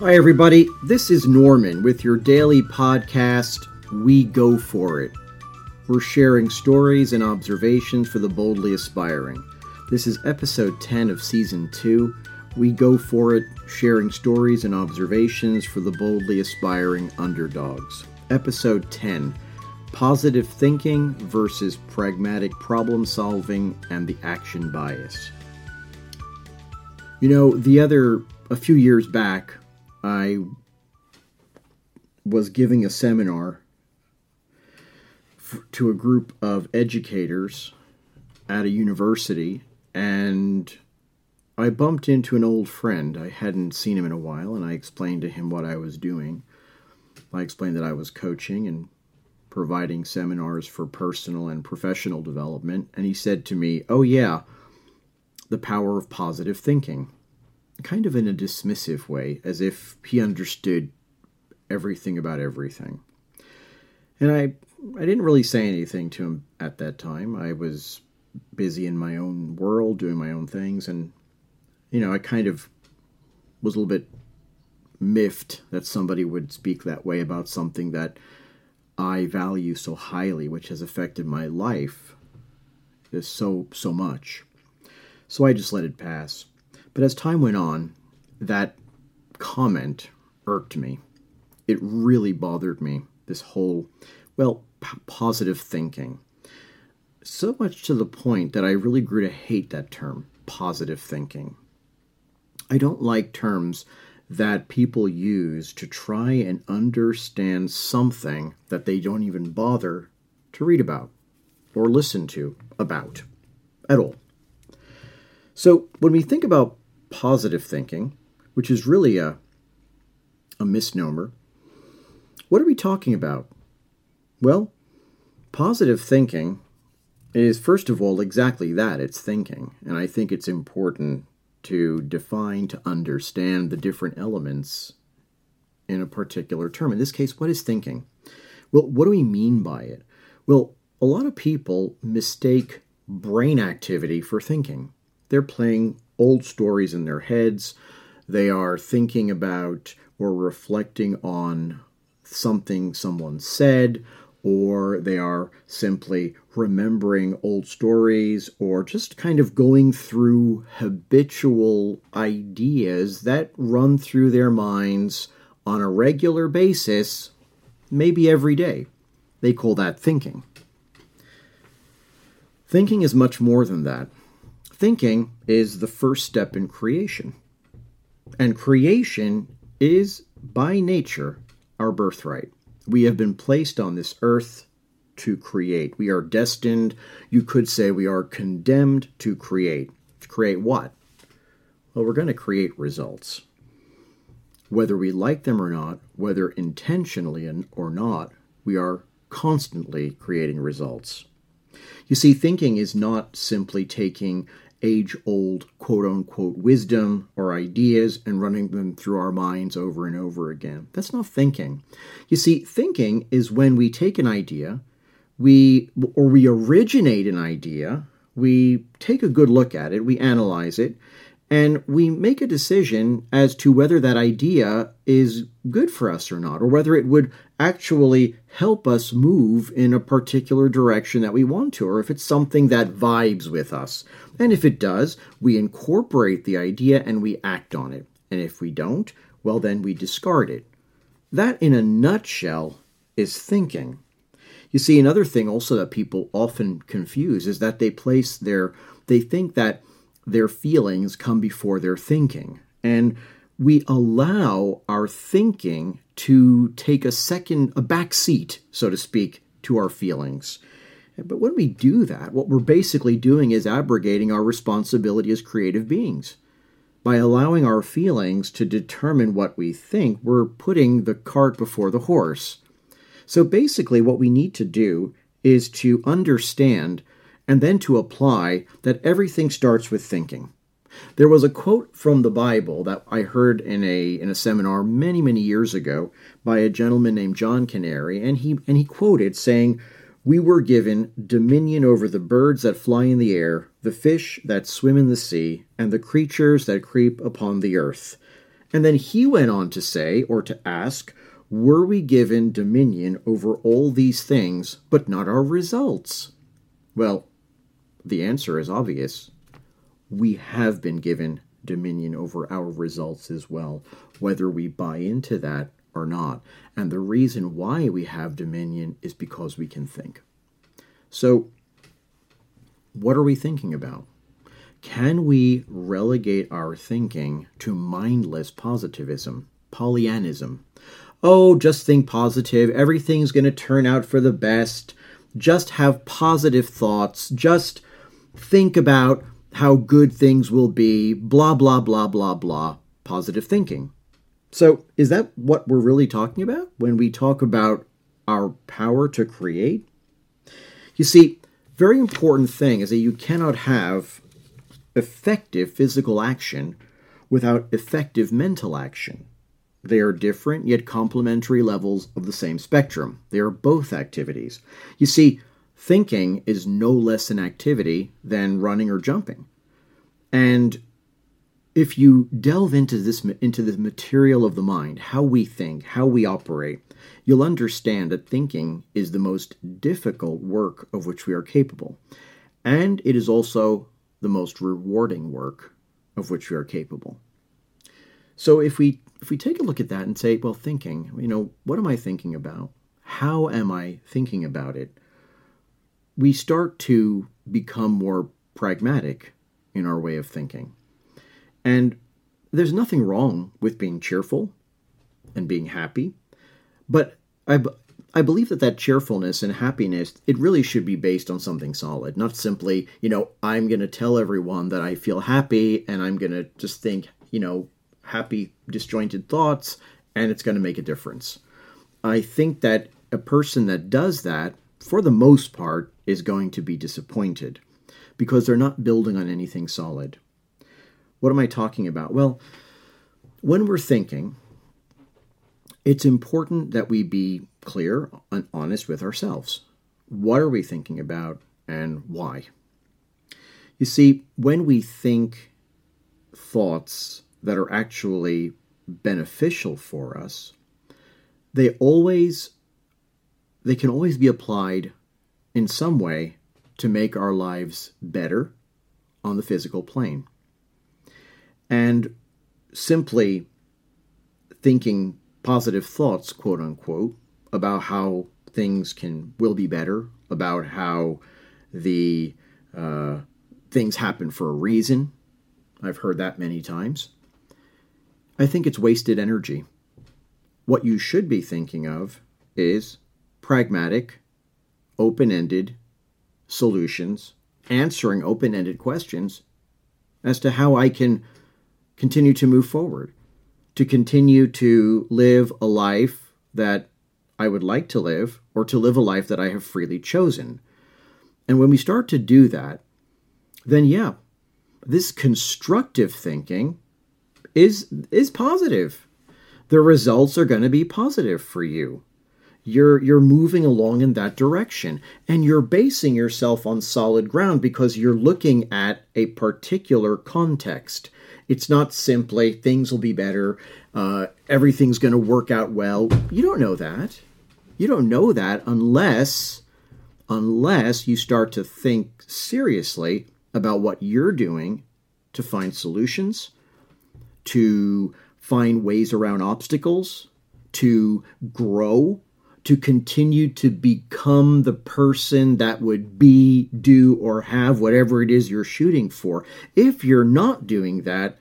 Hi, everybody. This is Norman with your daily podcast, We Go For It. We're sharing stories and observations for the boldly aspiring. This is episode 10 of season 2. We Go For It, sharing stories and observations for the boldly aspiring underdogs. Episode 10 Positive Thinking versus Pragmatic Problem Solving and the Action Bias. You know, the other, a few years back, I was giving a seminar f- to a group of educators at a university, and I bumped into an old friend. I hadn't seen him in a while, and I explained to him what I was doing. I explained that I was coaching and providing seminars for personal and professional development, and he said to me, Oh, yeah, the power of positive thinking kind of in a dismissive way, as if he understood everything about everything. And I, I didn't really say anything to him at that time. I was busy in my own world, doing my own things, and you know, I kind of was a little bit miffed that somebody would speak that way about something that I value so highly, which has affected my life so so much. So I just let it pass. But as time went on, that comment irked me. It really bothered me, this whole, well, p- positive thinking. So much to the point that I really grew to hate that term, positive thinking. I don't like terms that people use to try and understand something that they don't even bother to read about or listen to about at all. So, when we think about positive thinking, which is really a, a misnomer. What are we talking about? Well, positive thinking is, first of all, exactly that it's thinking. And I think it's important to define, to understand the different elements in a particular term. In this case, what is thinking? Well, what do we mean by it? Well, a lot of people mistake brain activity for thinking. They're playing old stories in their heads. They are thinking about or reflecting on something someone said, or they are simply remembering old stories, or just kind of going through habitual ideas that run through their minds on a regular basis, maybe every day. They call that thinking. Thinking is much more than that. Thinking is the first step in creation. And creation is, by nature, our birthright. We have been placed on this earth to create. We are destined, you could say, we are condemned to create. To create what? Well, we're going to create results. Whether we like them or not, whether intentionally or not, we are constantly creating results. You see, thinking is not simply taking age old quote unquote wisdom or ideas and running them through our minds over and over again. That's not thinking. You see, thinking is when we take an idea, we or we originate an idea, we take a good look at it, we analyze it, and we make a decision as to whether that idea is good for us or not, or whether it would actually help us move in a particular direction that we want to, or if it's something that vibes with us. And if it does, we incorporate the idea and we act on it. And if we don't, well, then we discard it. That, in a nutshell, is thinking. You see, another thing also that people often confuse is that they place their, they think that their feelings come before their thinking. And we allow our thinking to take a second, a back seat, so to speak, to our feelings. But when we do that, what we're basically doing is abrogating our responsibility as creative beings. By allowing our feelings to determine what we think, we're putting the cart before the horse. So basically, what we need to do is to understand and then to apply that everything starts with thinking. There was a quote from the Bible that I heard in a in a seminar many many years ago by a gentleman named John Kanary and he and he quoted saying we were given dominion over the birds that fly in the air, the fish that swim in the sea, and the creatures that creep upon the earth. And then he went on to say, or to ask, were we given dominion over all these things, but not our results? Well, the answer is obvious. We have been given dominion over our results as well, whether we buy into that or not. And the reason why we have dominion is because we can think. So, what are we thinking about? Can we relegate our thinking to mindless positivism, Pollyannism? Oh, just think positive. Everything's going to turn out for the best. Just have positive thoughts. Just think about how good things will be. Blah, blah, blah, blah, blah. Positive thinking. So, is that what we're really talking about when we talk about our power to create? You see, very important thing is that you cannot have effective physical action without effective mental action. They are different yet complementary levels of the same spectrum. They are both activities. You see, thinking is no less an activity than running or jumping. And if you delve into this into the material of the mind, how we think, how we operate, you'll understand that thinking is the most difficult work of which we are capable. And it is also the most rewarding work of which we are capable. So if we if we take a look at that and say, well, thinking, you know, what am I thinking about? How am I thinking about it? We start to become more pragmatic in our way of thinking. And there's nothing wrong with being cheerful and being happy, but I, I believe that that cheerfulness and happiness, it really should be based on something solid, not simply, you know, I'm going to tell everyone that I feel happy and I'm going to just think, you know, happy, disjointed thoughts and it's going to make a difference. I think that a person that does that, for the most part, is going to be disappointed because they're not building on anything solid. What am I talking about? Well, when we're thinking, it's important that we be clear and honest with ourselves. What are we thinking about and why? You see, when we think thoughts that are actually beneficial for us, they always they can always be applied in some way to make our lives better on the physical plane. And simply thinking positive thoughts, quote unquote, about how things can will be better, about how the uh, things happen for a reason. I've heard that many times. I think it's wasted energy. What you should be thinking of is pragmatic, open ended solutions, answering open ended questions as to how I can continue to move forward, to continue to live a life that I would like to live, or to live a life that I have freely chosen. And when we start to do that, then yeah, this constructive thinking is is positive. The results are going to be positive for you. You're you're moving along in that direction and you're basing yourself on solid ground because you're looking at a particular context. It's not simply things will be better, uh, everything's going to work out well. You don't know that. You don't know that unless unless you start to think seriously about what you're doing to find solutions, to find ways around obstacles, to grow, to continue to become the person that would be, do, or have whatever it is you're shooting for. If you're not doing that,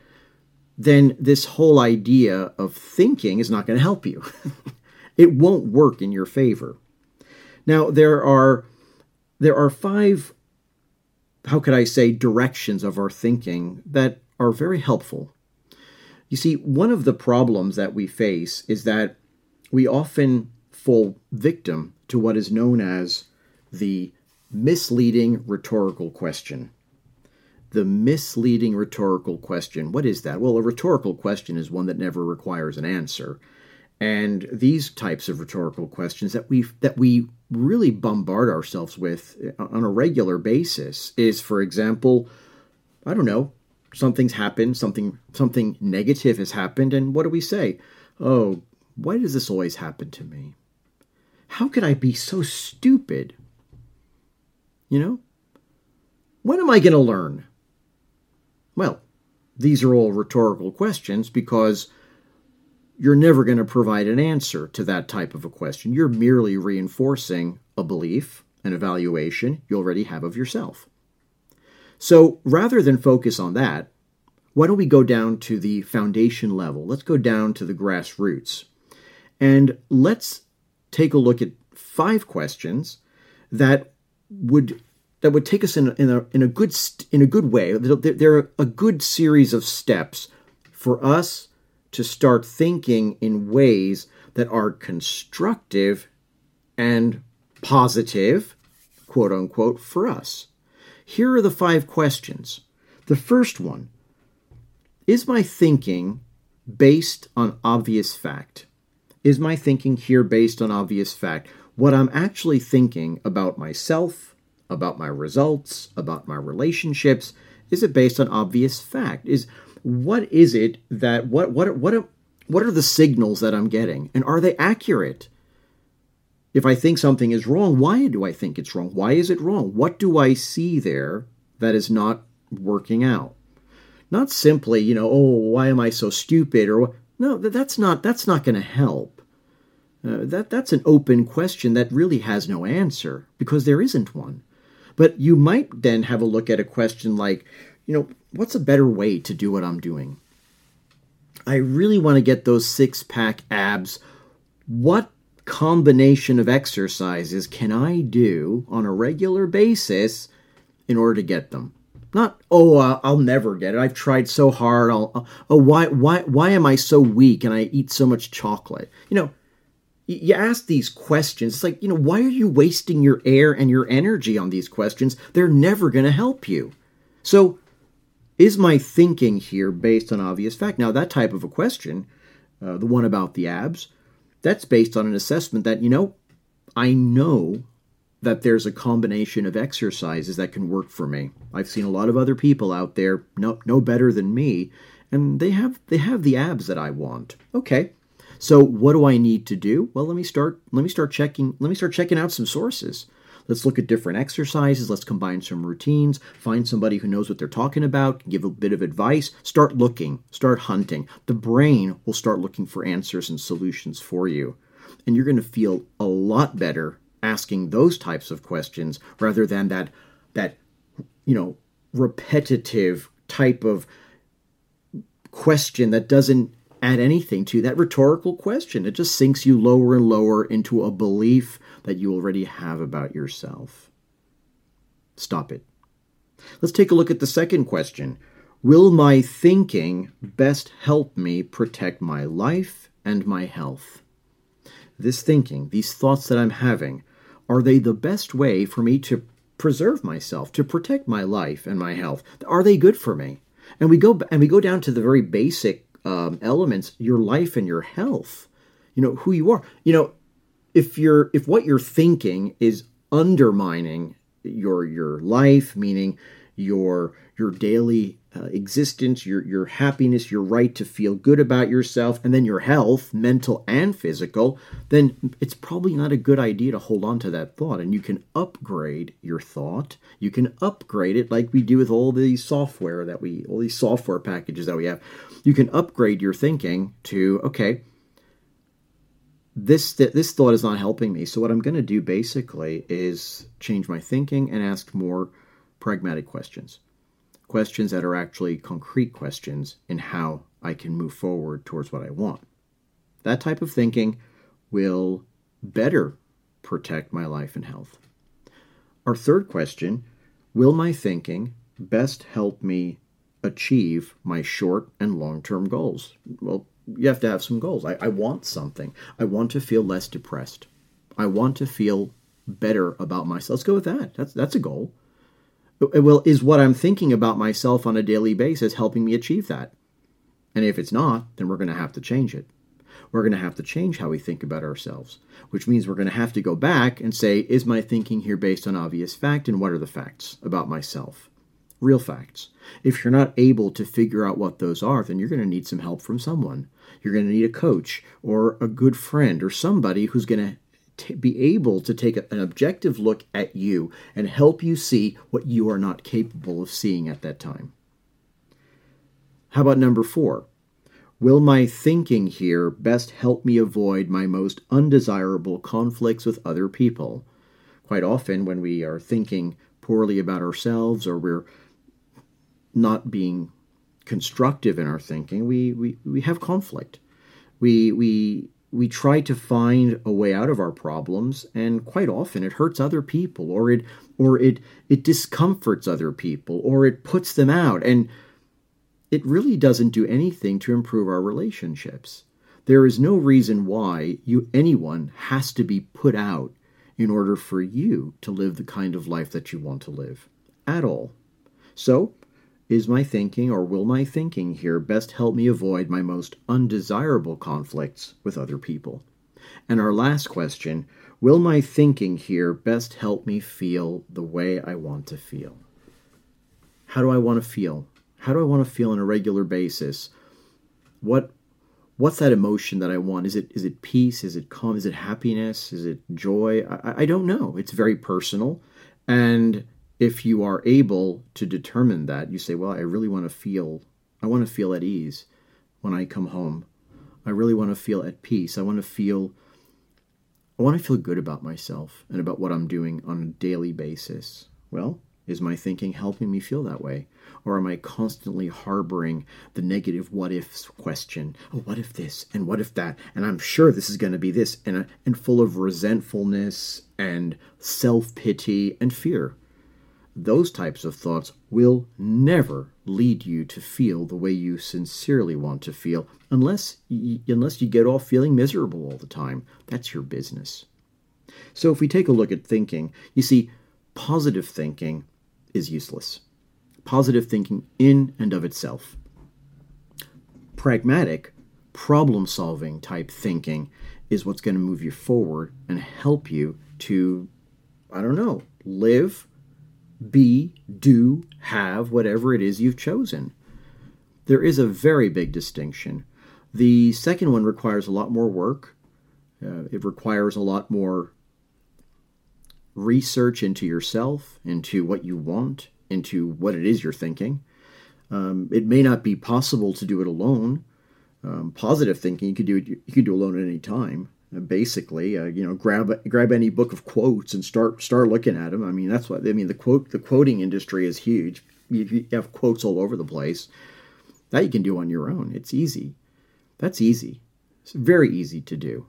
then this whole idea of thinking is not going to help you. it won't work in your favor. Now there are there are five how could I say directions of our thinking that are very helpful. You see, one of the problems that we face is that we often fall victim to what is known as the misleading rhetorical question. The misleading rhetorical question. What is that? Well, a rhetorical question is one that never requires an answer. And these types of rhetorical questions that we that we really bombard ourselves with on a regular basis is, for example, I don't know, something's happened, something something negative has happened, and what do we say? Oh, why does this always happen to me? How could I be so stupid? You know? When am I going to learn? Well, these are all rhetorical questions because you're never going to provide an answer to that type of a question. You're merely reinforcing a belief, an evaluation you already have of yourself. So rather than focus on that, why don't we go down to the foundation level? Let's go down to the grassroots. And let's take a look at five questions that would that would take us in a, in a, in a good in a good way. They're a good series of steps for us to start thinking in ways that are constructive and positive, quote unquote, for us. Here are the five questions. The first one Is my thinking based on obvious fact? Is my thinking here based on obvious fact? What I'm actually thinking about myself, about my results, about my relationships, is it based on obvious fact? Is what is it that what what what what are the signals that I'm getting and are they accurate? If I think something is wrong, why do I think it's wrong? Why is it wrong? What do I see there that is not working out? Not simply, you know, oh, why am I so stupid? Or no, that's not that's not going to help. Uh, that that's an open question that really has no answer because there isn't one. But you might then have a look at a question like, you know, what's a better way to do what I'm doing? I really want to get those six pack abs. What combination of exercises can I do on a regular basis in order to get them? Not oh uh, I'll never get it. I've tried so hard. I'll uh, oh why why why am I so weak and I eat so much chocolate? You know, you ask these questions. It's like you know why are you wasting your air and your energy on these questions? They're never going to help you. So, is my thinking here based on obvious fact? Now that type of a question, uh, the one about the abs, that's based on an assessment that, you know, I know that there's a combination of exercises that can work for me. I've seen a lot of other people out there no no better than me and they have they have the abs that I want. Okay. So what do I need to do? Well, let me start let me start checking let me start checking out some sources. Let's look at different exercises. Let's combine some routines. Find somebody who knows what they're talking about. Give a bit of advice. Start looking. Start hunting. The brain will start looking for answers and solutions for you. And you're going to feel a lot better asking those types of questions rather than that that you know repetitive type of question that doesn't add anything to that rhetorical question. It just sinks you lower and lower into a belief that you already have about yourself. Stop it. Let's take a look at the second question. Will my thinking best help me protect my life and my health? This thinking, these thoughts that I'm having, are they the best way for me to preserve myself, to protect my life and my health? Are they good for me? And we go and we go down to the very basic um, elements: your life and your health. You know who you are. You know if you're if what you're thinking is undermining your your life, meaning your your daily uh, existence, your your happiness, your right to feel good about yourself, and then your health, mental and physical, then it's probably not a good idea to hold on to that thought. And you can upgrade your thought. You can upgrade it like we do with all the software that we all these software packages that we have. You can upgrade your thinking to okay this this thought is not helping me. So what I'm going to do basically is change my thinking and ask more pragmatic questions. Questions that are actually concrete questions in how I can move forward towards what I want. That type of thinking will better protect my life and health. Our third question, will my thinking best help me achieve my short and long-term goals? Well, you have to have some goals. I, I want something. I want to feel less depressed. I want to feel better about myself. Let's go with that. That's that's a goal. Uh, well, is what I'm thinking about myself on a daily basis helping me achieve that? And if it's not, then we're going to have to change it. We're going to have to change how we think about ourselves, which means we're going to have to go back and say, is my thinking here based on obvious fact and what are the facts about myself? Real facts. If you're not able to figure out what those are, then you're going to need some help from someone. You're going to need a coach or a good friend or somebody who's going to be able to take an objective look at you and help you see what you are not capable of seeing at that time. How about number four? Will my thinking here best help me avoid my most undesirable conflicts with other people? Quite often, when we are thinking poorly about ourselves or we're not being constructive in our thinking, we, we, we have conflict. We, we, we try to find a way out of our problems, and quite often it hurts other people, or it, or it, it discomforts other people, or it puts them out, and it really doesn't do anything to improve our relationships. There is no reason why you anyone has to be put out in order for you to live the kind of life that you want to live at all. So, is my thinking or will my thinking here best help me avoid my most undesirable conflicts with other people? And our last question Will my thinking here best help me feel the way I want to feel? How do I want to feel? How do I want to feel on a regular basis? What what's that emotion that I want? Is it is it peace? Is it calm? Is it happiness? Is it joy? I, I don't know. It's very personal, and if you are able to determine that, you say, well, I really want to feel, I want to feel at ease when I come home. I really want to feel at peace. I want to feel, I want to feel good about myself and about what I'm doing on a daily basis. Well, is my thinking helping me feel that way? Or am I constantly harboring the negative what ifs question? Oh, what if this and what if that? And I'm sure this is going to be this, and, and full of resentfulness and self pity and fear those types of thoughts will never lead you to feel the way you sincerely want to feel unless unless you get off feeling miserable all the time. That's your business. So if we take a look at thinking you see positive thinking is useless. Positive thinking in and of itself. Pragmatic problem solving type thinking is what's going to move you forward and help you to i don't know live be, do, have whatever it is you've chosen. There is a very big distinction. The second one requires a lot more work. Uh, it requires a lot more research into yourself, into what you want, into what it is you're thinking. Um, it may not be possible to do it alone. Um, positive thinking you could do it. You could do alone at any time basically uh, you know grab grab any book of quotes and start start looking at them i mean that's what i mean the quote the quoting industry is huge. You, you have quotes all over the place. That you can do on your own. It's easy. That's easy. It's very easy to do.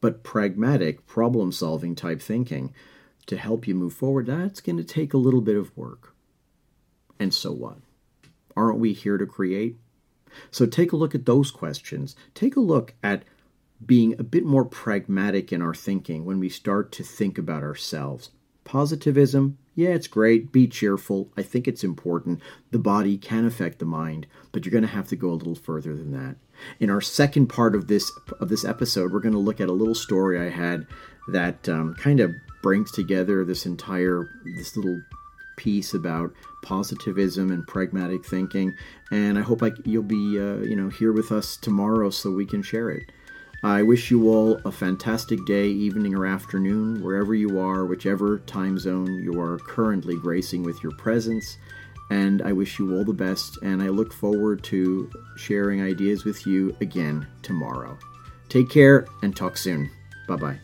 But pragmatic problem solving type thinking to help you move forward that's going to take a little bit of work. And so what? Aren't we here to create? So take a look at those questions. Take a look at being a bit more pragmatic in our thinking when we start to think about ourselves. Positivism, yeah, it's great. Be cheerful. I think it's important. The body can affect the mind, but you're going to have to go a little further than that. In our second part of this of this episode, we're going to look at a little story I had that um, kind of brings together this entire this little piece about positivism and pragmatic thinking. And I hope I, you'll be uh, you know here with us tomorrow so we can share it. I wish you all a fantastic day, evening, or afternoon, wherever you are, whichever time zone you are currently gracing with your presence. And I wish you all the best, and I look forward to sharing ideas with you again tomorrow. Take care and talk soon. Bye bye.